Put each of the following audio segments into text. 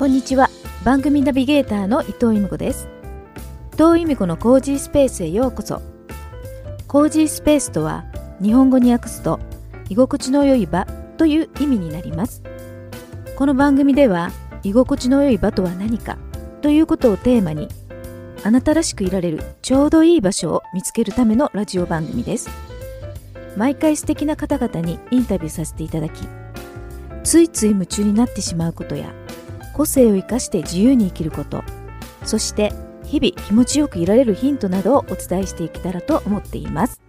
こんにちは。番組ナビゲーターの伊藤由美子です。伊藤由美子のコージースペースへようこそ。コージースペースとは日本語に訳すと居心地の良い場という意味になります。この番組では居心地の良い場とは何かということをテーマにあなたらしくいられるちょうどいい場所を見つけるためのラジオ番組です。毎回素敵な方々にインタビューさせていただきついつい夢中になってしまうことや個性を生かして自由に生きること。そして日々気持ちよくいられるヒントなどをお伝えしていけたらと思っています。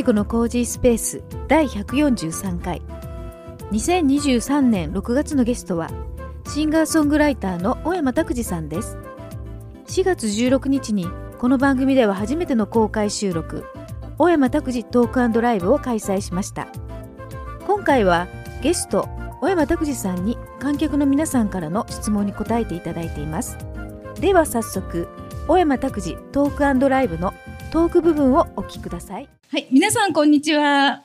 伊藤由美子のコージースペース第143回。2023年6月のゲストはシンガーソングライターの小山拓司さんです。4月16日にこの番組では初めての公開収録小山拓司トークライブを開催しました。今回はゲスト小山拓司さんに観客の皆さんからの質問に答えていただいています。では早速小山拓司トークライブのトーク部分をお聞きくださいはい、皆さんこんにちは。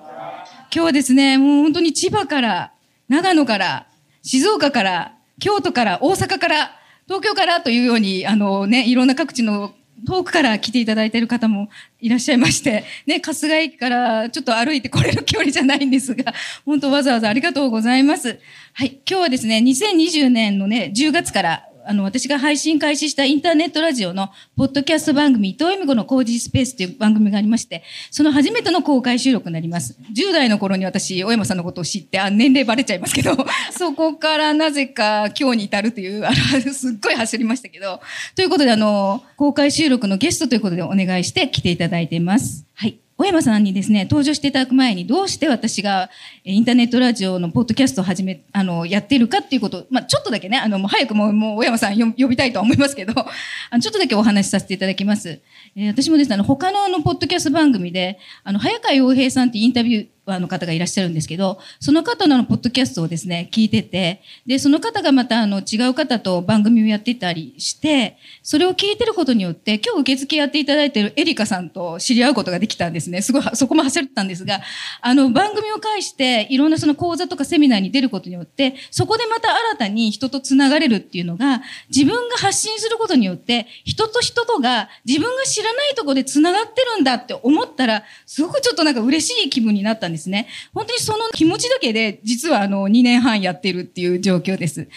今日はですね、もう本当に千葉から、長野から、静岡から、京都から、大阪から、東京からというように、あのね、いろんな各地の遠くから来ていただいている方もいらっしゃいまして、ね、春日駅からちょっと歩いて来れる距離じゃないんですが、本当わざわざありがとうございます。はい、今日はですね、2020年のね、10月から、あの、私が配信開始したインターネットラジオの、ポッドキャスト番組、伊藤恵美子のコージースペースという番組がありまして、その初めての公開収録になります。10代の頃に私、小山さんのことを知って、あ、年齢バレちゃいますけど、そこからなぜか今日に至るという、あの、すっごい走りましたけど、ということで、あの、公開収録のゲストということでお願いして来ていただいています。はい。小山さんにですね、登場していただく前に、どうして私がインターネットラジオのポッドキャストを始め、あの、やってるかっていうこと、まあ、ちょっとだけね、あの、もう早くもう、もう小山さん呼びたいとは思いますけど、あの、ちょっとだけお話しさせていただきます。えー私もですね、あの、他のあの、ポッドキャスト番組で、あの、早川洋平さんってインタビューーの方がいらっしゃるんですけど、その方のポッドキャストをですね、聞いてて、で、その方がまたあの、違う方と番組をやってたりして、それを聞いてることによって、今日受付やっていただいているエリカさんと知り合うことができたんですね。すごい、そこも走ったんですが、あの、番組を介して、いろんなその講座とかセミナーに出ることによって、そこでまた新たに人と繋がれるっていうのが、自分が発信することによって、人と人とが自分が知らないところで繋がってるんだって思ったら、すごくちょっとなんか嬉しい気分になったんですですね。本当にその気持ちだけで、実はあの、2年半やってるっていう状況です。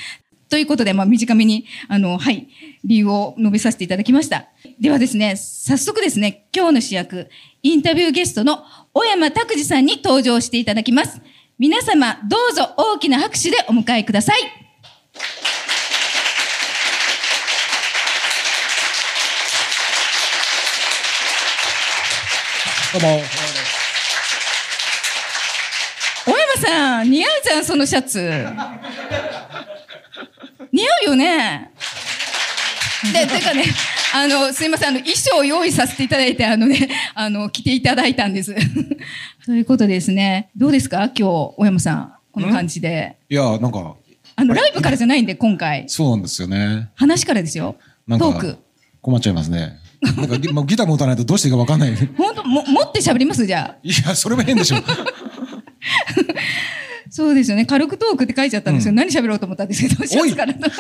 ということで、まあ、短めに、あの、はい、理由を述べさせていただきました。ではですね、早速ですね、今日の主役、インタビューゲストの小山拓司さんに登場していただきます。皆様、どうぞ大きな拍手でお迎えください。どうも。小山さん、似合うじゃん、そのシャツ。似合うよね。で、てかね、あの、すいません、あの、衣装を用意させていただいて、あのね、あの、着ていただいたんです。ということでですね、どうですか？今日、小山さん、この感じで。いや、なんか、あの、ライブからじゃないんで、今回。そうなんですよね。話からですよ。なんかトーク。困っちゃいますね。なんかギター持たないとどうしていいかわかんない。い 本当も、持って喋ります？じゃあ。や、それも変でしょ。そうですよね。軽くトークって書いちゃったんですよ。うん何喋ろうと思ったんですけど、シャツからと。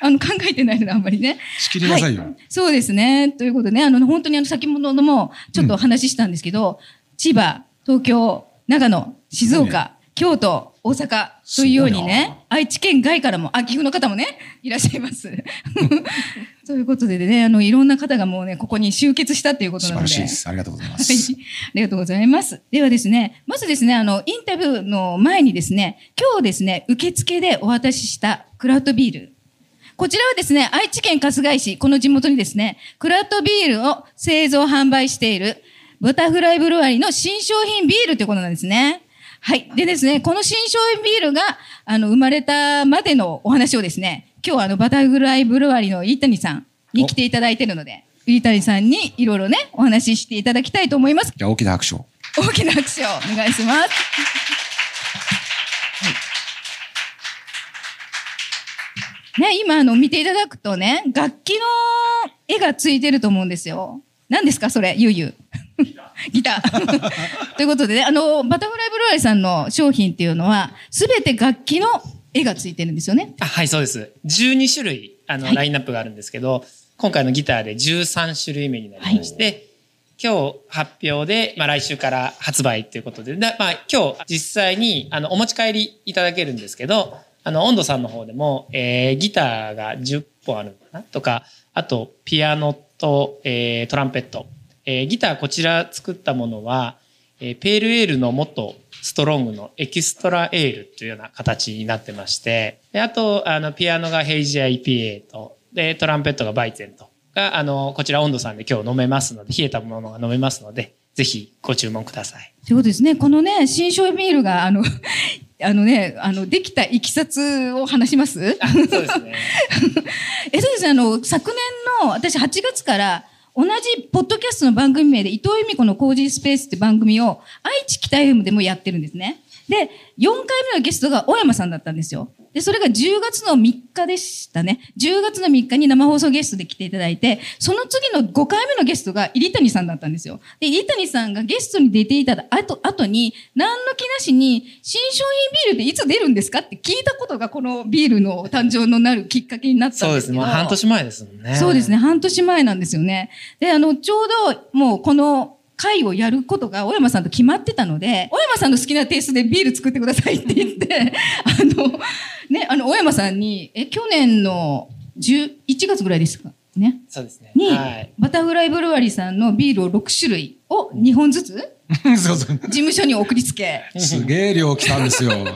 あの、考えてないので、あんまりね。仕切りなさいよ。はいそうですね。ということでね、あの、本当にあの、先ほども、ちょっとお話ししたんですけど、千葉、東京、長野、静岡、京都、大阪、というようにね、愛知県外からも、あ、岐阜の方もね、いらっしゃいます。ということでね、あの、いろんな方がもうね、ここに集結したっていうこと素なので。晴らしいです。ありがとうございまはいす。ありがとうございます。ではですね、まずですね、あの、インタビューの前にですね、今日ですね、受付でお渡ししたクラウトビール。こちらはですね、愛知県春日井市、この地元にですね、クラウトビールを製造販売している、バタフライブルワリーの新商品ビールということなんですね。はい。でですね、この新商品ビールが、あの、生まれたまでのお話をですね、今日はあの、バタフライブルワリの飯谷さんに来ていただいているので、飯谷さんにいろいろね、お話ししていただきたいと思います。じゃあ大きな拍手を。大きな拍手をお願いします。ね、今あの見ていただくとね、楽器の絵がついてると思うんですよ。何ですかそれ、ゆうゆう。ギター。ということでね、あの、バタフライブルワリさんの商品っていうのは、すべて楽器の絵がついてるんですよね。あはい、そうです。12種類、あの、はいラインナップがあるんですけど、今回のギターで13種類目になりまして、今日発表で、まあ来週から発売ということで、だまあ今日実際に、あの、お持ち帰りいただけるんですけど、あの、温度さんの方でも、えー、ギターが10本あるのかな？とか、あと、ピアノと、えー、トランペット。えー、ギターこちら作ったものは、えーペールエールの元ストロングのエキストラエールというような形になってまして、であと、あの、ピアノがヘイジア IPA と、で、トランペットがバイゼンと、が、あの、こちら温度さんで今日飲めますので、冷えたものが飲めますので、ぜひご注文ください。というですね。このね、新商品ビールが、あの、あのね、あの、できたいきさつを話します？あそうですね。えそうですね、あの、昨年の、私8月から、同じポッドキャストの番組名で伊藤由美子のコージースペースって番組を愛知北 FM でもやってるんですね。で、4回目のゲストが小山さんだったんですよ。で、それが10月の3日でしたね。10月の3日に生放送ゲストで来ていただいて、その次の5回目のゲストが入谷さんだったんですよ。で、入谷さんがゲストに出ていただ後、後に、何の気なしに、新商品ビールっていつ出るんですかって聞いたことがこのビールの誕生のなるきっかけになったんでけど。そうですすね。もう半年前ですもんね。そうですね、半年前なんですよね。で、あの、ちょうどもうこの会をやることが小山さんと決まってたので、小山さんの好きなテイストでビール作ってくださいって言って、あの、ね、あの、小山さんに、え、去年の11月ぐらいですか？ね。そうですね。に、はい。バタフライブルワリーさんのビールを6種類を2本ずつ そうそう。事務所に送りつけ、すげえ量来たんですよ。どの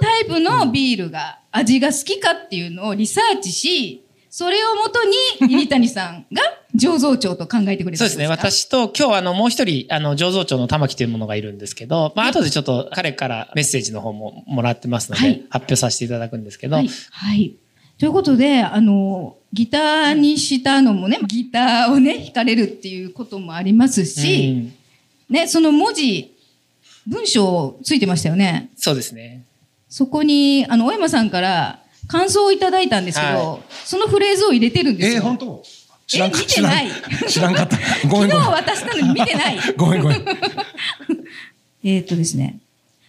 タイプのビールが味が好きかっていうのをリサーチし、それをもとに入谷さんが醸造長と考えてくれたそうですね。か私と今日あのもう一人、あの、醸造長の玉木というものがいるんですけど、まあ後でちょっと彼からメッセージの方ももらってますので、はい発表させていただくんですけど、はい。はい。ということで、あの、ギターにしたのもね、ギターをね、弾かれるっていうこともありますし、うんね、その文字、文章ついてましたよね。そうですね。そこに、あの、小山さんから感想をいただいたんですけど、はそのフレーズを入れてるんですよ。えー、本当？知らんかえ見てない知らんかった。ごめんごめん。昨日渡したのに見てない。ごめんごめん。えーっとですね、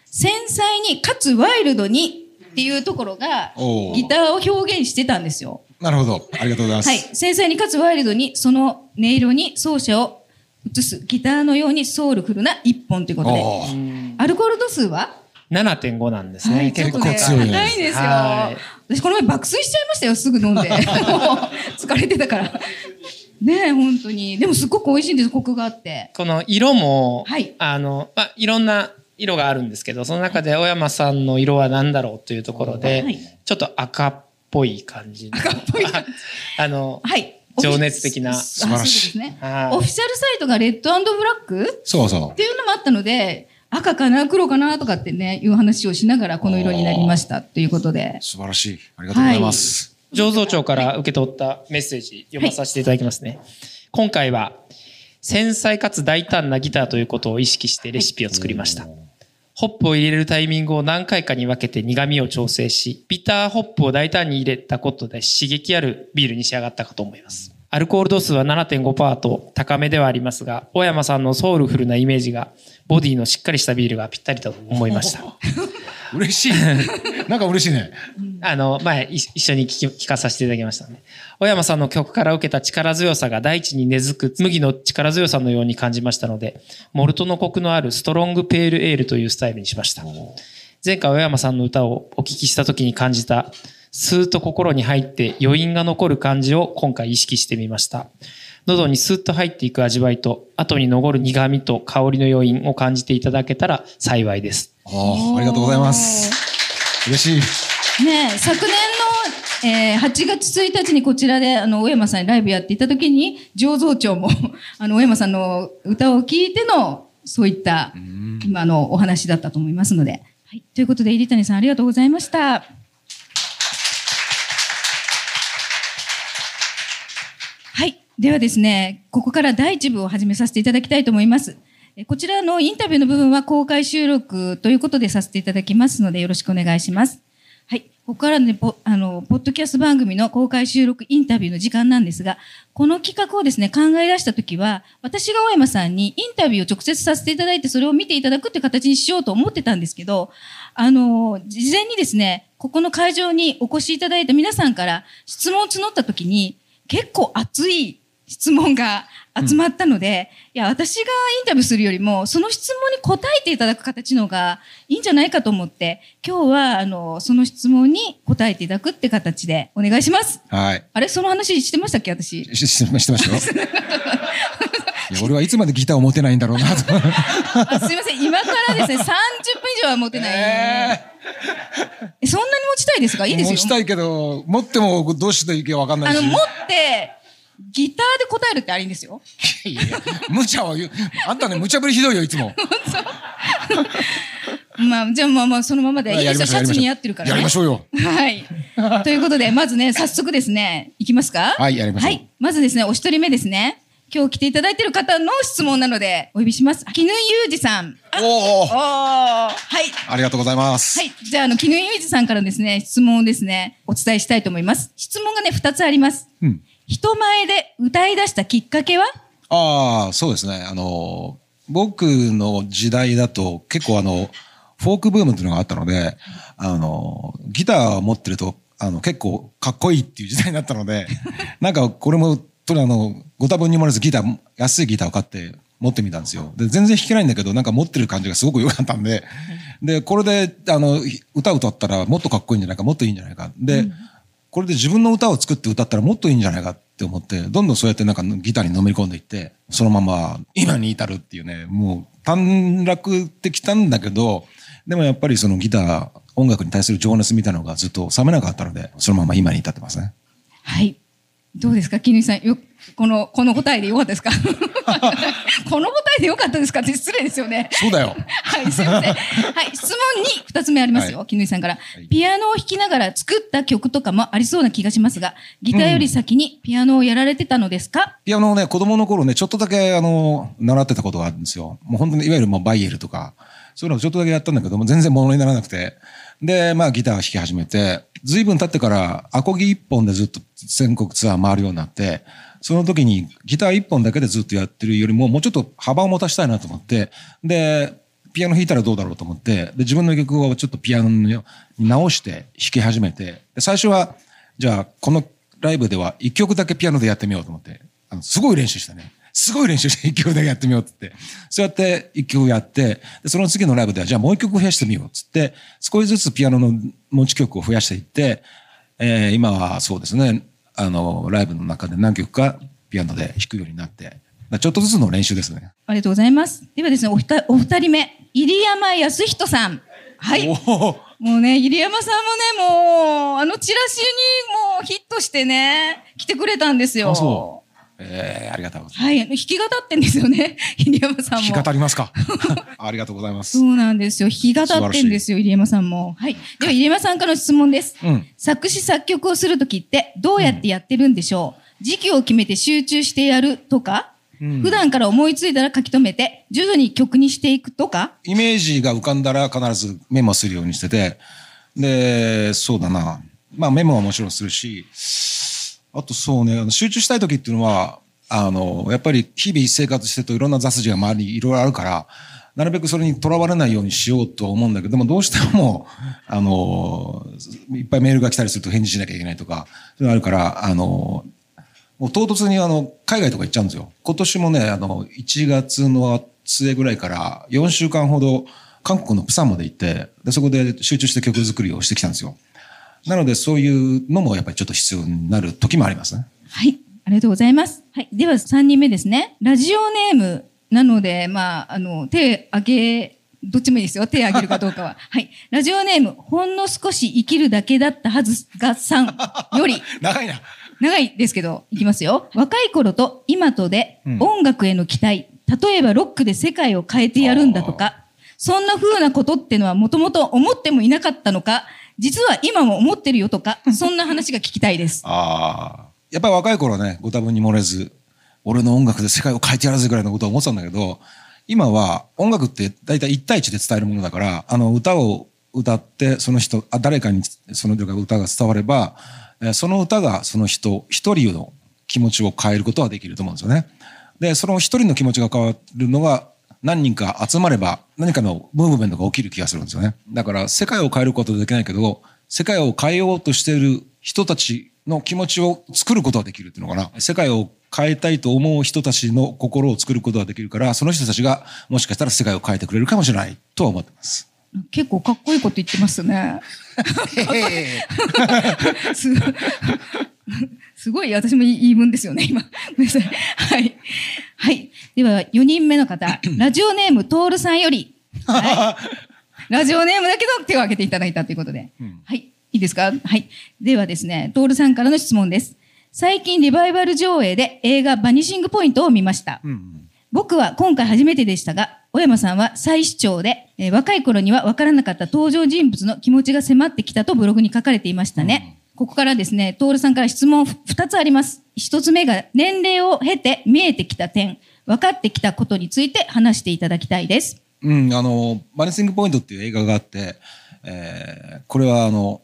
繊細にかつワイルドにっていうところが、ギターを表現してたんですよ。なるほど。ありがとうございます。はい。繊細にかつワイルドに、その音色に奏者を映すギターのようにソウルフルな一本ということで。アルコール度数は？7.5なんですね。はい結構強いね高いんですよはい。私この前爆睡しちゃいましたよ、すぐ飲んで。もう疲れてたから。ねえ、本当に。でもすっごく美味しいんです、コクがあって。この色も、はいあの、まあ、いろんな色があるんですけど、その中で小山さんの色は何だろうというところで、はいちょっと赤っぽい感じの。赤っぽい感 あの、はい。情熱的なあ素晴らしいですね。はいオフィシャルサイトがレッドブラック？そうそっていうのもあったので、赤かな、黒かなとかってね、いう話をしながらこの色になりましたということでう。。素晴らしい。ありがとうございます。醸造長から受け取ったメッセージ読まさせていただきますね。今回は繊細かつ大胆なギターということを意識してレシピを作りました。ホップを入れるタイミングを何回かに分けて苦味を調整し、ビターホップを大胆に入れたことで刺激あるビールに仕上がったかと思います。アルコール度数は7.5%と高めではありますが、小山さんのソウルフルなイメージが、ボディのしっかりしたビールがぴったりと思いました。嬉しい。なんか嬉しいね。あの、前、い一緒に聞き聞かさせていただきましたね。小山さんの曲から受けた力強さが大地に根付く麦の力強さのように感じましたので、モルトのコクのあるストロングペールエールというスタイルにしました。前回小山さんの歌をお聞きした時に感じた、スーッと心に入って余韻が残る感じを今回意識してみました。喉にスーッと入っていく味わいと、後に残る苦味と香りの余韻を感じていただけたら幸いです。ああ、ありがとうございます。嬉しい。ねえ昨年の、えー8月1日にこちらであの小山さんにライブやっていた時に醸造長も あの小山さんの歌を聴いてのそういったうん今のお話だったと思いますので。はい。ということで、入谷さんありがとうございました。はい。ではですね、ここから第一部を始めさせていただきたいと思います。こちらのインタビューの部分は公開収録ということでさせていただきますのでよろしくお願いします。はい。ここからね、ポあの、ポッドキャスト番組の公開収録インタビューの時間なんですが、この企画をですね、考え出したときは、私が大山さんにインタビューを直接させていただいて、それを見ていただくって形にしようと思ってたんですけど、あの、事前にですね、ここの会場にお越しいただいた皆さんから質問を募ったときに、結構熱い質問が集まったので、いや、私がインタビューするよりも、その質問に答えていただく形の方がいいんじゃないかと思って、今日は、あの、その質問に答えていただくって形でお願いします。はい。あれ？その話してましたっけ私？してましたよ。俺はいつまでギターを持てないんだろうなと。あ すいません。今からですね、30分以上は持てない。ええそんなに持ちたいですか？いいーですよ。持ちたいけど、持ってもどうしていいかわかんないし。あの、持って、ギターで答えるってありんですよ。いやいや無茶は言う。あんたね、無茶ぶりひどいよ、いつも。まあ、じゃあまあまあ、そのままで。いいですよ。シャツに合ってるから、ね。やりましょうよ。はい。ということで、まずね、早速ですね、いきますか？はいやりましょうはい。まずですね、お一人目ですね。今日来ていただいている方の質問なので、お呼びします。絹裕二さん。あおおはい。ありがとうございます。はい。じゃあ、あの、絹裕二さんからですね、質問をですね、お伝えしたいと思います。質問がね、二つあります。うん。人前で歌い出したきっかけは？ああ、そうですね。あの、僕の時代だと結構あの、フォークブームっていうのがあったので、あの、ギターを持ってると、あの、結構かっこいいっていう時代になったので、なんかこれも、とにあの、ご多分に漏れずギター、安いギターを買って持ってみたんですよ。で、全然弾けないんだけど、なんか持ってる感じがすごく良かったんで、で、これで、あの、歌歌ったらもっとかっこいいんじゃないか、もっといいんじゃないか。で、これで自分の歌を作って歌ったらもっといいんじゃないかって思って、どんどんそうやってなんかギターにのめり込んでいって、そのまま今に至るっていうね、もう短絡ってきたんだけど、でもやっぱりそのギター、音楽に対する情熱みたいなのがずっと冷めなかったので、そのまま今に至ってますね。はい。どうですか？絹井さん。よ、この、この答えでよかったですか？この答えでよかったですか？って失礼ですよね。そうだよ。はい、すいません。はい、質問に二つ目ありますよ、は絹井さんからい。ピアノを弾きながら作った曲とかもありそうな気がしますが、ギターより先にピアノをやられてたのですか、ピアノをね、子供の頃ね、ちょっとだけ、あの、習ってたことがあるんですよ。もう本当に、いわゆるもうバイエルとか、そういうのをちょっとだけやったんだけども、全然物にならなくて。で、まあギター弾き始めて、随分経ってから、アコギ一本でずっと全国ツアー回るようになって、その時にギター一本だけでずっとやってるよりも、もうちょっと幅を持たせたいなと思って、で、ピアノ弾いたらどうだろうと思って、で、自分の曲をちょっとピアノに直して弾き始めて、で最初は、じゃあ、このライブでは一曲だけピアノでやってみようと思って、あのすごい練習したね。すごい練習して一曲だけやってみようって言って。そうやって一曲やって、でその次のライブではじゃあもう一曲増やしてみようっつって、少しずつピアノの持ち曲を増やしていって、えー今はそうですね、あの、ライブの中で何曲かピアノで弾くようになって、ちょっとずつの練習ですね。ありがとうございます。ではですね、おふたお二人目、入山康人さん。はい。もうね、入山さんもね、もう、あのチラシにもうヒットしてね、来てくれたんですよ。えーありがとうございます。はい、弾き語ってんですよね、入山さんも。弾き語りますか？ありがとうございます。そうなんですよ。弾き語ってんですよ、入山さんも。はい。では、入山さんからの質問です。うん作詞作曲をするときって、どうやってやってるんでしょう、時期を決めて集中してやるとか、うん普段から思いついたら書き留めて、徐々に曲にしていくとか、イメージが浮かんだら必ずメモするようにしてて、で、そうだな。まあメモはもちろんするし、あとそうね、あの集中したい時っていうのは、あの、やっぱり日々生活してるといろんな雑事が周りにいろいろあるから、なるべくそれにとらわれないようにしようと思うんだけど、でもどうしても、あの、いっぱいメールが来たりすると返事しなきゃいけないとか、そういうのあるから、あの、もう唐突にあの、海外とか行っちゃうんですよ。今年もね、あの、1月の末ぐらいから4週間ほど韓国のプサンまで行って、で、そこで集中して曲作りをしてきたんですよ。なので、そういうのもやっぱりちょっと必要になる時もありますね。はい。ありがとうございます。はい。では、3人目ですね。ラジオネームなので、まあ、あの、手挙げ、どっちもいいですよ。手挙げるかどうかは。はい。ラジオネーム、ほんの少し生きるだけだったはずがさんより、長いな。長いですけど、いきますよ。若い頃と今とでうん音楽への期待、例えばロックで世界を変えてやるんだとか、そんな風なことってのはもともと思ってもいなかったのか、実は今も思ってるよとか、そんな話が聞きたいです。ああ。やっぱり若い頃はね、ご多分に漏れず、俺の音楽で世界を変えてやるぜぐらいのことは思ってたんだけど、今は音楽って大体1対1で伝えるものだから、あの歌を歌って、その人、あ誰かにその歌が伝われば、えーその歌がその人一人の気持ちを変えることはできると思うんですよね。で、その一人の気持ちが変わるのが何人か集まれば何かのムーブメントが起きる気がするんですよね。だから世界を変えることはできないけど、世界を変えようとしている人たちの気持ちを作ることはできるっていうのかな。世界を変えたいと思う人たちの心を作ることはできるから、その人たちがもしかしたら世界を変えてくれるかもしれないとは思ってます。結構かっこいいこと言ってますね。すすごい、私も言い分ですよね、今。ごめんなさい。はい。はい。では、4人目の方。ラジオネーム、トールさんより。はい。ラジオネームだけど手を挙げていただいたということで。はい。いいですか？はい。ではですね、トールさんからの質問です。最近リバイバル上映で映画バニシングポイントを見ました。僕は今回初めてでしたが、小山さんは再視聴で、えー若い頃には分からなかった登場人物の気持ちが迫ってきたとブログに書かれていましたね。ここからですね、徹さんから質問2つあります。1つ目が年齢を経て見えてきた点、分かってきたことについて話していただきたいです。うん、あの、バニシングポイントっていう映画があって、えーこれはあの、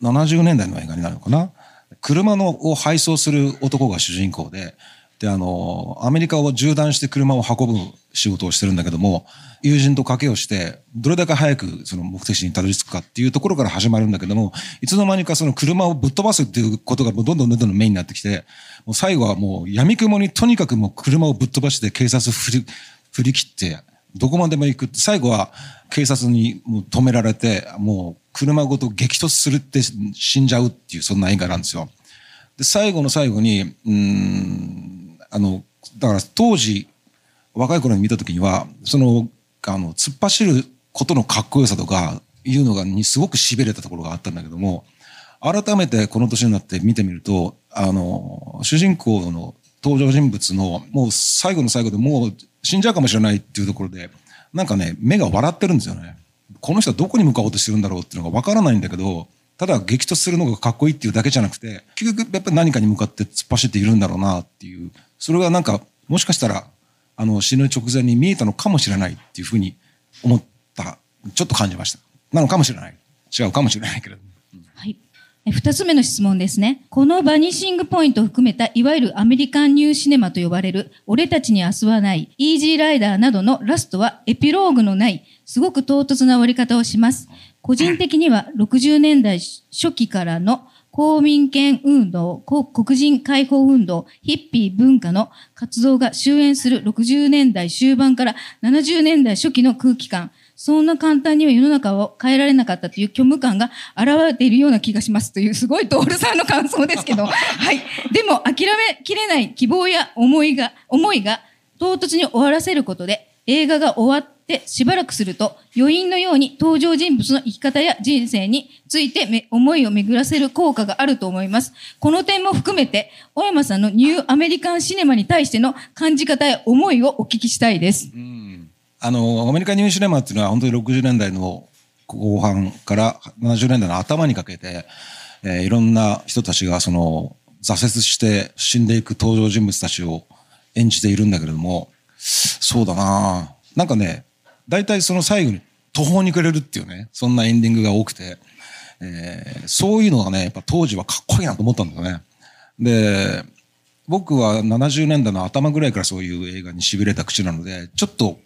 70年代の映画になるのかな。車のを配送する男が主人公で、で、あの、アメリカを縦断して車を運ぶ仕事をしてるんだけども、友人と賭けをして、どれだけ早くその目的地にたどり着くかっていうところから始まるんだけども、いつの間にかその車をぶっ飛ばすっていうことがどんどんどんどんメインになってきて、もう最後はもう闇雲にとにかくもう車をぶっ飛ばして警察振り、振り切って、どこまでも行くって、最後は警察にもう止められて、もう車ごと激突するって死んじゃうっていう、そんな映画なんですよ。で、最後の最後に、うん、あの、だから当時、若い頃に見た時には、その、あの、突っ走ることのかっこよさとか、いうのが、にすごく痺れたところがあったんだけども、改めてこの年になって見てみると、あの、主人公の登場人物の、もう最後の最後でもう死んじゃうかもしれないっていうところで、なんかね、目が笑ってるんですよね。この人はどこに向かおうとしてるんだろうっていうのがわからないんだけど、ただ激突するのがかっこいいっていうだけじゃなくて、結局やっぱり何かに向かって突っ走っているんだろうなっていう、それがなんか、もしかしたら、あの、死ぬ直前に見えたのかもしれないっていうふうに思った、ちょっと感じました。なのかもしれない。違うかもしれないけれども。はい。二つ目の質問ですね。このバニシングポイントを含めた、いわゆるアメリカンニューシネマと呼ばれる、俺たちに明日はない、イージーライダーなどのラストはエピローグのない、すごく唐突な終わり方をします。個人的には60年代初期からの公民権運動、こ黒人解放運動、ヒッピー文化の活動が終焉する60年代終盤から70年代初期の空気感、そんな簡単には世の中を変えられなかったという虚無感が現れているような気がします。というすごいトールさんの感想ですけど、はい。でも諦めきれない希望や思いが、思いが唐突に終わらせることで映画が終わってしばらくすると余韻のように登場人物の生き方や人生について思いを巡らせる効果があると思います。この点も含めて、小山さんのニューアメリカンシネマに対しての感じ方や思いをお聞きしたいです。あの、アメリカニューシネマっていうのは本当に60年代の後半から70年代の頭にかけて、えーいろんな人たちがその挫折して死んでいく登場人物たちを演じているんだけれども、そうだななんかね、大体その最後に途方に暮れるっていうね、そんなエンディングが多くて、えーそういうのがね、やっぱ当時はかっこいいなと思ったんだよね。で、僕は70年代の頭ぐらいからそういう映画に痺れた口なので、ちょっと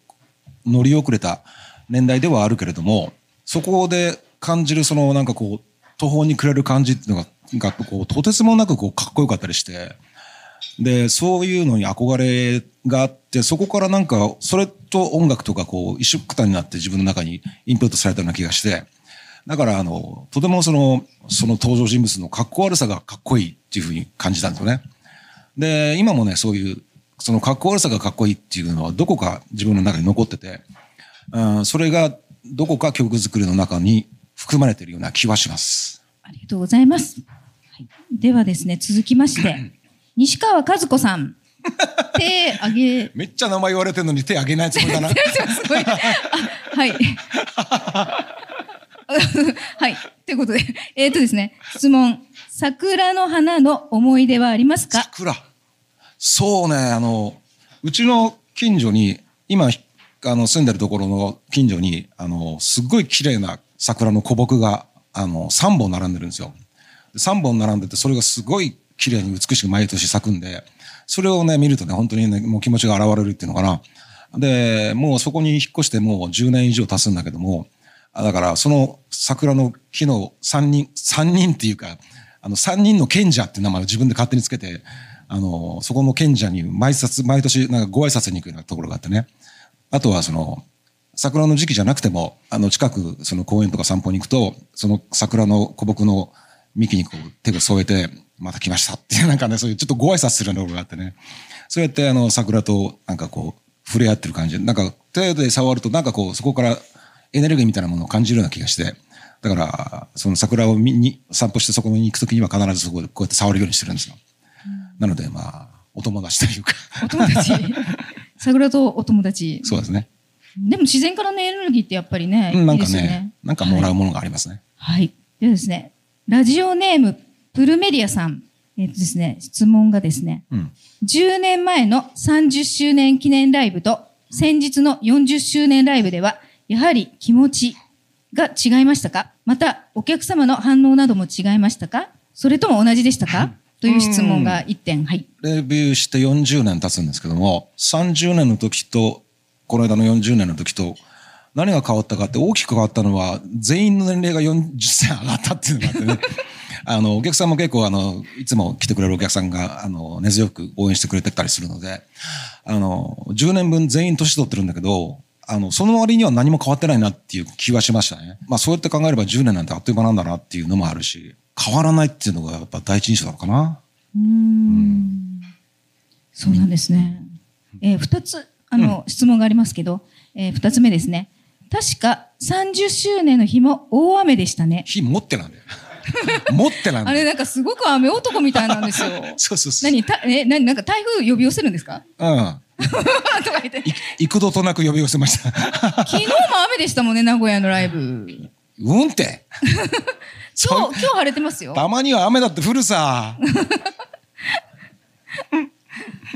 乗り遅れた年代ではあるけれども、そこで感じるそのなんかこう、途方に暮れる感じっていうのが、がこう、とてつもなくこう、かっこよかったりして、で、そういうのに憧れがあって、そこからなんか、それと音楽とかこう、一緒くたになって自分の中にインプットされたような気がして、だからあの、とてもその、その登場人物のかっこ悪さがかっこいいっていうふうに感じたんですよね。で、今もね、そういう、そのかっこ悪さがかっこいいっていうのはどこか自分の中に残ってて、うん、それがどこか曲作りの中に含まれているような気はします。ありがとうございます。はい、ではですね、続きまして、西川和子さん。手あげ、めっちゃ名前言われてるのに手挙げないつもりだな。すごい。あ、はい。はい。ということで、えっ、とですね、質問。桜の花の思い出はありますか？桜。そうね、あの、うちの近所に、今、あの、住んでるところの近所に、あの、すっごい綺麗な桜の古木が、あの、3本並んでるんですよ。3本並んでて、それがすごい綺麗に美しく毎年咲くんで、それをね、見るとね、本当にね、もう気持ちが現れるっていうのかな。で、もうそこに引っ越してもう10年以上経つんだけども、だからその桜の木の3人、3人っていうか、あの3人の賢者っていう名前を自分で勝手につけて、あの、そこの賢者に毎冊、毎年なんかご挨拶に行くようなところがあってね。あとはその、桜の時期じゃなくても、あの近くその公園とか散歩に行くと、その桜の古木の幹にこう手を添えて、また来ましたっていうなんかね、そういうちょっとご挨拶するようなところがあってね。そうやってあの桜となんかこう、触れ合ってる感じで、なんか手で触るとなんかこう、そこからエネルギーみたいなものを感じるような気がして、だから、その桜を見に散歩してそこに行くときには必ずそこでこうやって触るようにしてるんですよ。なのでまあ、お友達というか、お友達？桜とお友達？そうですね。でも自然からのエネルギーってやっぱりね、うんないんかねね。、なんかもらうものがありますね。はい。ではですね、ラジオネーム、プルメディアさん。えっとですね、質問がですね、うん。10年前の30周年記念ライブと先日の40周年ライブでは、やはり気持ちが違いましたか？また、お客様の反応なども違いましたか？それとも同じでしたか？という質問が1点。はい。レビューして40年経つんですけども、30年の時と、この間の40年の時と、何が変わったかって大きく変わったのは、全員の年齢が40歳上がったっていうのがあってね。あの、お客さんも結構あの、いつも来てくれるお客さんが、あの、根強く応援してくれてたりするので、あの、10年分全員年取ってるんだけど、あの、その割には何も変わってないなっていう気はしましたね。まあそうやって考えれば10年なんてあっという間なんだなっていうのもあるし、変わらないっていうのがやっぱ第一印象なのかな。うーんそうなんですね。えー二つ、あの、質問がありますけど、えー二つ目ですね。確か30周年の日も大雨でしたね。火持ってなんだよ。持ってなんだよ。あれなんかすごく雨男みたいなんですよ。そうそうそう。何た、え、何、なんか台風呼び寄せるんですか？うん。とか言って。い幾度となく呼び寄せました。昨日も雨でしたもんね、名古屋のライブ。うんって。今日、今日晴れてますよ。たまには雨だって降るさ。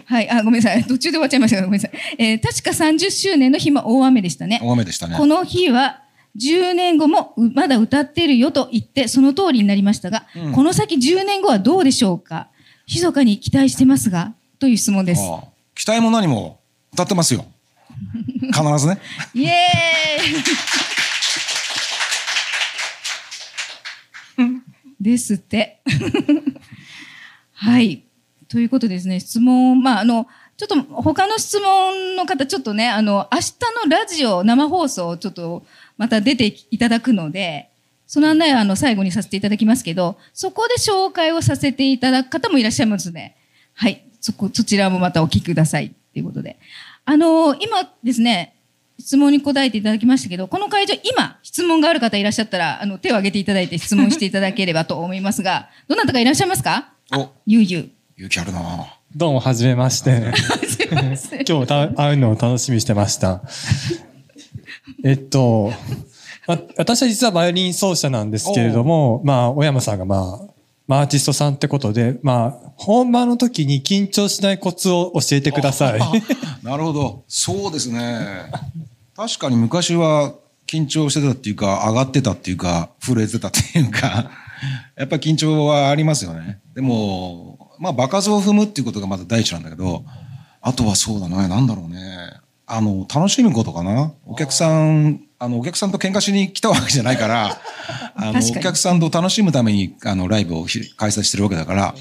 はい、あ、ごめんなさい。途中で終わっちゃいましたが、ごめんなさい。えー確か30周年の日も大雨でしたね。大雨でしたね。この日は10年後もうまだ歌ってるよと言ってその通りになりましたが、うんこの先10年後はどうでしょうか？密かに期待してますが？という質問です。ああ期待も何も歌ってますよ。必ずね。イエーイですって。はい。ということですね、質問、まあ、あの、ちょっと他の質問の方、ちょっとね、あの、明日のラジオ生放送、ちょっとまた出ていただくので、その案内はあの最後にさせていただきますけど、そこで紹介をさせていただく方もいらっしゃいますので、はい、そこ、そちらもまたお聞きくださいということで。あの今ですね、質問に答えていただきましたけど、この会場、今、質問がある方いらっしゃったら、あの、手を挙げていただいて質問していただければと思いますが、どなたかいらっしゃいますか？お、ゆうゆう。勇気あるなどうも、はじめまして。今日た会うのを楽しみにしてました。えっと、ま私は実はバイオリン奏者なんですけれども、まあ、小山さんがまあ、まあ、アーティストさんってことで、まあ、本番の時に緊張しないコツを教えてください。なるほど。そうですね。確かに昔は緊張してたっていうか、上がってたっていうか、震えてたっていうか、やっぱり緊張はありますよね。でも、まあ、場数を踏むっていうことがまず第一なんだけど、あとはそうだな、なんだろうね。あの、楽しむことかな？お客さん、あの、お客さんと喧嘩しに来たわけじゃないから、あの、お客さんと楽しむために、あの、ライブをひ開催してるわけだから、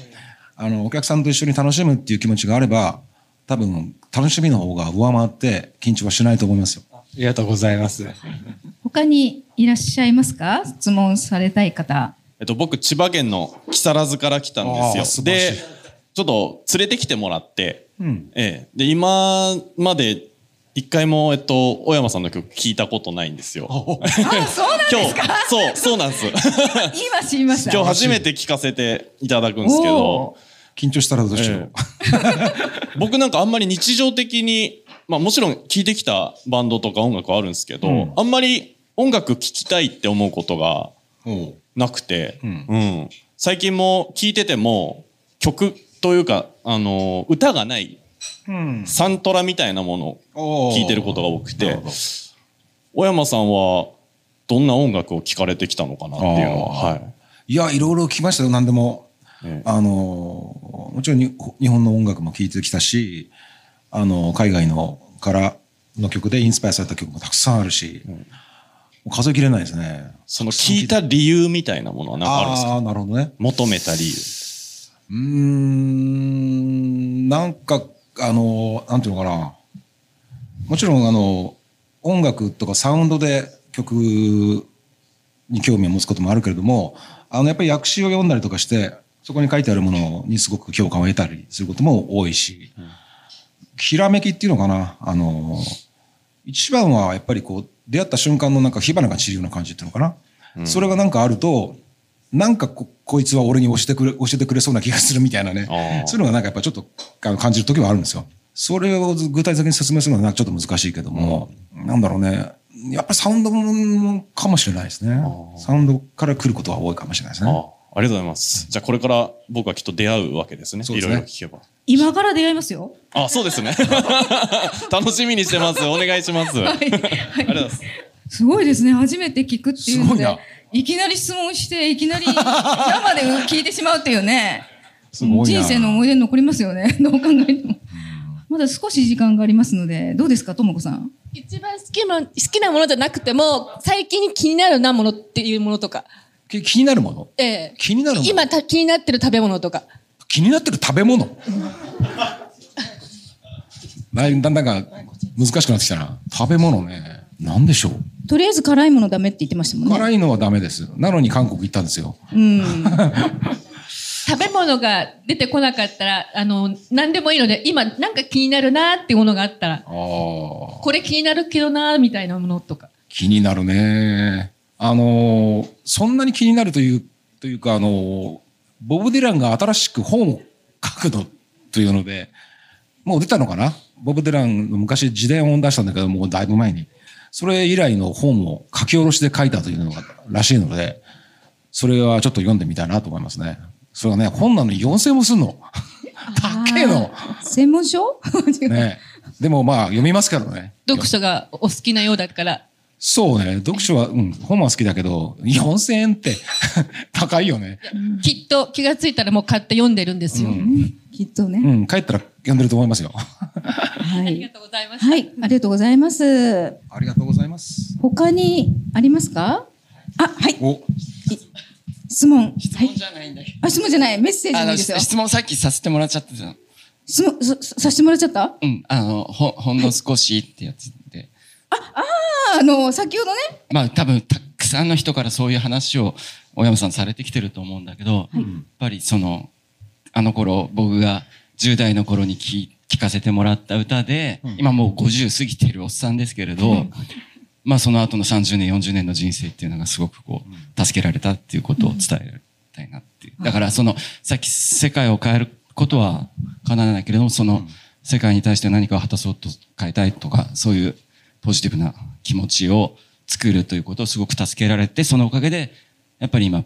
あの、お客さんと一緒に楽しむっていう気持ちがあれば、多分、楽しみの方が上回って、緊張はしないと思いますよ。ありがとうございます。他にいらっしゃいますか？質問されたい方。えっと、僕、千葉県の木更津から来たんですよ。で、ちょっと連れてきてもらって、うん。ええ。で、今まで一回も、えっと、小山さんの曲聞いたことないんですよ。あ、そうなん今日、そう、そうなんです。今知りました。今日初めて聞かせていただくんですけおど、緊張したらどうしよう。僕なんかあんまり日常的に、まあもちろん聴いてきたバンドとか音楽はあるんですけど、うん。あんまり音楽聴きたいって思うことがなくて、うん。うん。最近も聴いてても曲というか、あの、歌がないうん。サントラみたいなものを聴いてることが多くて小山さんはどんな音楽を聴かれてきたのかなっていうのは、はい。いや、いろいろ聞きましたよ、何でも。ええあの、もちろんに日本の音楽も聴いてきたし、あの、海外のからの曲でインスパイアされた曲もたくさんあるし、もう数えきれないですね。その聴いた理由みたいなものは何かあるんですか？あなるほどね。求めた理由。うーん、なんか、あの、なんていうのかな。もちろん、あの、音楽とかサウンドで曲に興味を持つこともあるけれども、あの、やっぱり訳詞を読んだりとかして、そこに書いてあるものにすごく共感を得たりすることも多いし、ひらめきっていうのかな。あの、一番はやっぱりこう、出会った瞬間のなんか火花が散るような感じっていうのかな。それがなんかあると、なんかここいつは俺に教えてくれ、教えてくれそうな気がするみたいなねそういうのがなんかやっぱちょっと感じる時はあるんですよ。それを具体的に説明するのはなんかちょっと難しいけども、なんだろうね。やっぱりサウンドかもしれないですね。サウンドから来ることは多いかもしれないですあね。ありがとうございます。じゃあこれから僕はきっと出会うわけですね。すねろいろ聞けば。今から出会いますよ。あ、そうですね。楽しみにしてます。お願いします。ありがとうございます。すごいですね。初めて聞くっていうのですごいな、いきなり質問して、いきなり生で聞いてしまうっていうね。人生の思い出に残りますよね。どう考えても。まだ少し時間がありますので、どうですか、ともこさん？一番好きな好きなものじゃなくても、最近気になるなものっていうものとか。き気になるもの？ええ。気になるもの？今た気になってる食べ物とか。気になってる食べ物？だいだんだんが難しくなってきたな。食べ物ね。なんでしょう？とりあえず辛いものダメって言ってましたもんね。辛いのはダメです。なのに韓国行ったんですよ。うん。食べ物が出てこなかったら、あの、何でもいいので、今なんか気になるなっていうものがあったら。これ気になるけどなみたいなものとか。気になるね。あのーそんなに気になるという、というか、あのーボブ・ディランが新しく本を書くのというので、もう出たのかな？ボブ・ディランの昔自伝を出したんだけど、もうだいぶ前に。それ以来の本を書き下ろしで書いたというのがらしいので、それはちょっと読んでみたいなと思いますね。それがね、本なのに4000もすんの。高えの。専門書？ね。でもまあ読みますからね。読書がお好きなようだから、そうね。読書は、うん、本は好きだけど、4000円って 高いよね。きっと気がついたらもう買って読んでるんですよ。きっとね。うん、帰ったら読んでると思いますよ。はい。ありがとうございました。はい。ありがとうございます。ありがとうございます。他にありますか？あ、はい。お、質問。質問じゃないんだけど。あ、質問じゃない。メッセージあの、ですよ。質問さっきさせてもらっちゃったじゃん。質問ささせてもらっちゃった？あうん。あの、ほ、ほんの少しってやつで。あの、先ほどね。まあ多分たくさんの人からそういう話を大山さんされてきてると思うんだけど、やっぱりその、あの頃僕が10代の頃に聞聞かせてもらった歌で、今もう50過ぎてるおっさんですけれど、まあその後の30年、40年の人生っていうのがすごくこう、助けられたっていうことを伝えたいなっていう。だからその、さっき世界を変えることは叶わないけれども、その、世界に対して何かを果たそうと変えたいとか、そういうポジティブな気持ちを作るということをすごく助けられて、そのおかげで、やっぱり今、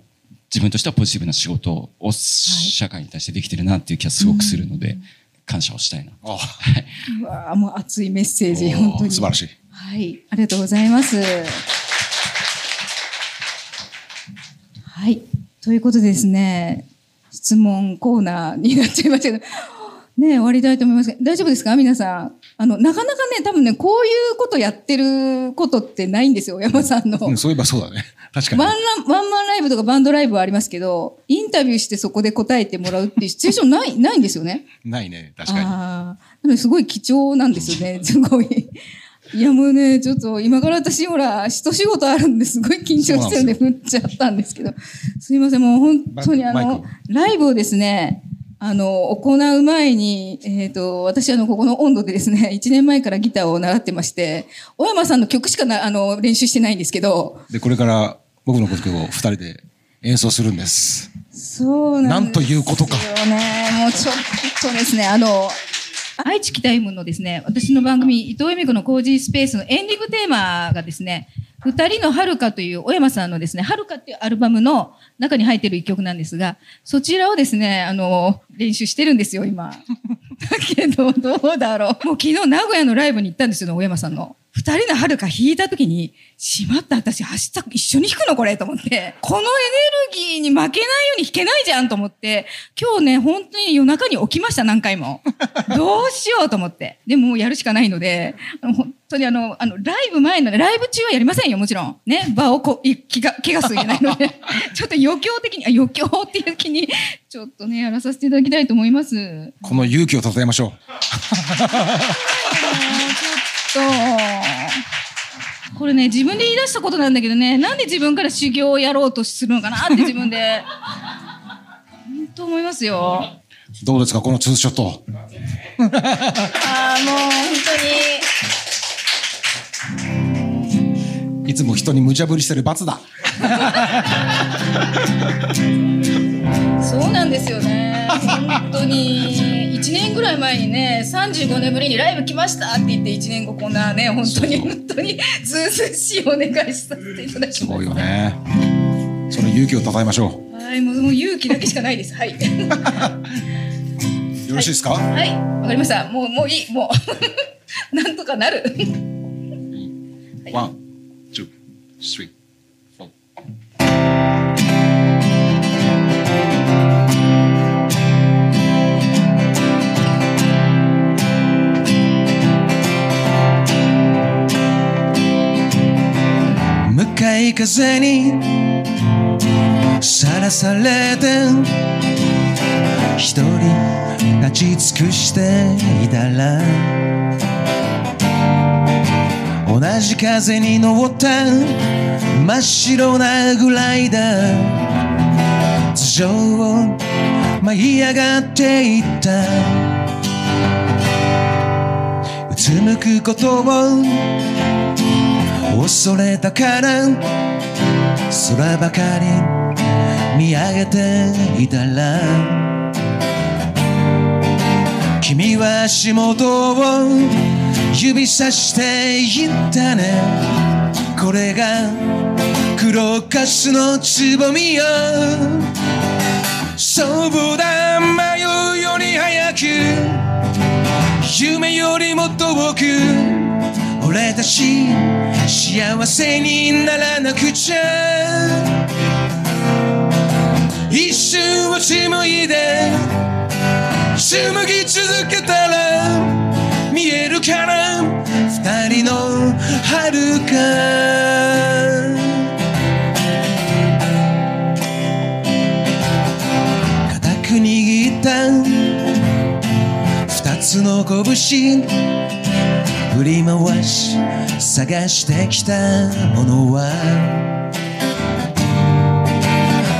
自分としてはポジティブな仕事を社会に対してできてるなっていう気がすごくするので、感謝をしたいな。あ、うわあもう熱いメッセージ、本当に。素晴らしい。はい。ありがとうございます。はい。ということでですね、質問コーナーになっちゃいましたけど、ね、終わりたいと思いますけど大丈夫ですか？皆さん。あの、なかなかね、多分ね、こういうことやってることってないんですよ、山さんの。うん、そういえばそうだね。確かワンに。ランワンマンライブとかバンドライブはありますけど、インタビューしてそこで答えてもらうっていうシチュエーションない、ないんですよね。ないね。確かに。ああ。すごい貴重なんですよね。すごい。いやもうね、ちょっと今から私ほら、一仕事あるんですごい緊張してるんで振っちゃったんですけど。すいません、もう本当にあのライブをですね、あの、行う前に、えっ、と、私あの、ここの温度でですね、1年前からギターを習ってまして、小山さんの曲しかな、あの、練習してないんですけど、で、これから僕の曲を二人で演奏するんです。そうなんなんということか。ね。もうちょっとですね、あの、愛知北イムのですね、私の番組、伊藤由美子のコージースペースのエンディングテーマがですね、二人のはるかという小山さんのですね、はるかっていうアルバムの中に入ってる一曲なんですが、そちらをですね、あの、練習してるんですよ、今。だけど、どうだろう。もう昨日名古屋のライブに行ったんですよ、小山さんの。二人の遥か弾いた時に、しまった私明日一緒に弾くのこれと思って、このエネルギーに負けないように弾けないじゃんと思って、今日ね、本当に夜中に起きました、何回も。どうしようと思って。でもやるしかないので、本当にあの、あの、ライブ前のね、ライブ中はやりませんよ、もちろん。ね、場をこ気が、怪我するいけないので、ちょっと余興的に、あ、余興っていう気に、ちょっとね、やらさせていただきたいと思います。この勇気を称えましょちょっと、これね、自分で言い出したことなんだけどね、なんで自分から修行をやろうとするのかなって自分で、本当思いますよ。う。どうですか、このツーショット。ああ、もう本いつも人に無茶ぶりしてる罰だ。そうなんですよね。本当に、1年ぐらい前にね、35年ぶりにライブ来ましたって言って、1年後こんなね、本当に、本当に、ずうずうしいお願いさせていただきすましごいよね。その勇気を称えましょた。はい、もう勇気だけしかないです。はい。う。よろしいですか、はい、わかりました。もう、もういい、もう。なんとかなる。 One、two、three、four。向かい風にさらされて一人立ち尽くしていたら同じ風に乗った真っ白なグライダー頭上を舞い上がっていった。うつむくことを恐れたから空ばかり見上げていたら。君は足元を指さして言ったねこれが黒カスのつぼみよそうだ迷うより早く夢よりも遠く俺たち幸せにならなくちゃ一瞬を紡いで紡ぎ続けたら見えるから遥か。固く握った二つの拳。振り回し探してきたものは。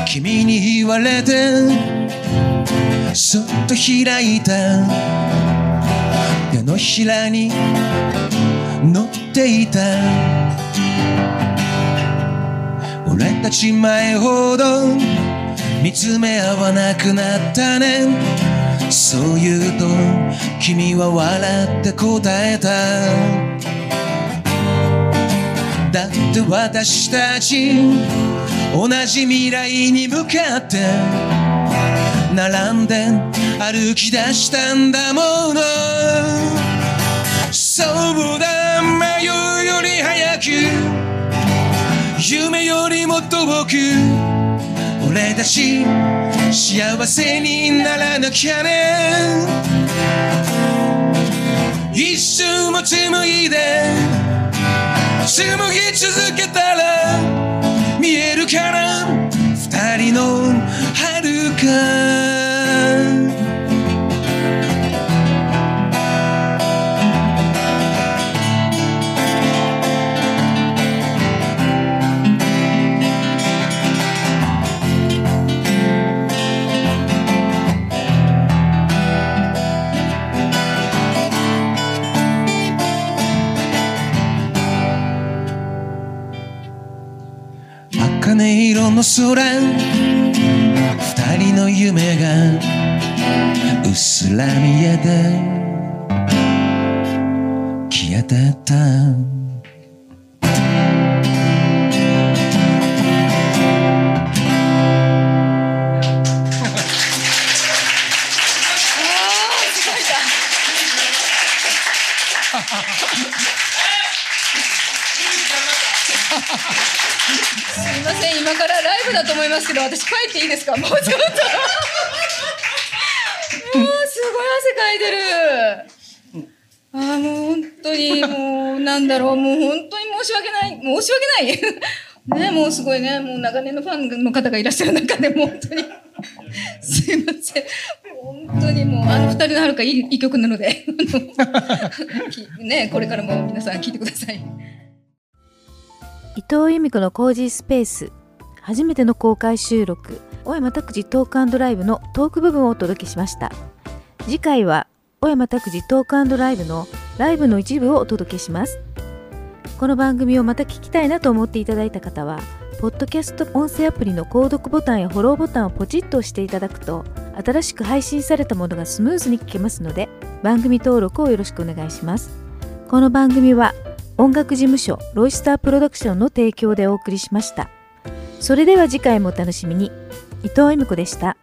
君に言われてそっと開いた。手のひらにていた。俺たち前ほど見つめ合わなくなったね。そう言うと君は笑って答えた。だって私たち同じ未来に向かって。並んで歩き出したんだもの。そうだ。く夢よりも遠く俺たち幸せにならなきゃね。一瞬も紡いで紡ぎ続けたら見えるから二人の遥か。空二人の夢がうっすら見えて。訳ない。申し訳ない。ねもうすごいね。もう長年のファンの方がいらっしゃる中でも本当に。すいません。本当にもうあの二人のはるかいいいい曲なので。ねこれからも皆さん聴いてください。伊藤由美子のコージースペース。初めての公開収録。小山拓司トークライブのトーク部分をお届けしました。次回は小山拓司トークライブのライブの一部をお届けします。この番組をまた聞きたいなと思っていただいた方はポッドキャスト音声アプリの購読ボタンやフォローボタンをポチッと押していただくと新しく配信されたものがスムーズに聞けますので番組登録をよろしくお願いします。この番組は音楽事務所ロイスタープロダクションの提供でお送りしました。それでは次回もお楽しみに。伊藤恵美子でした。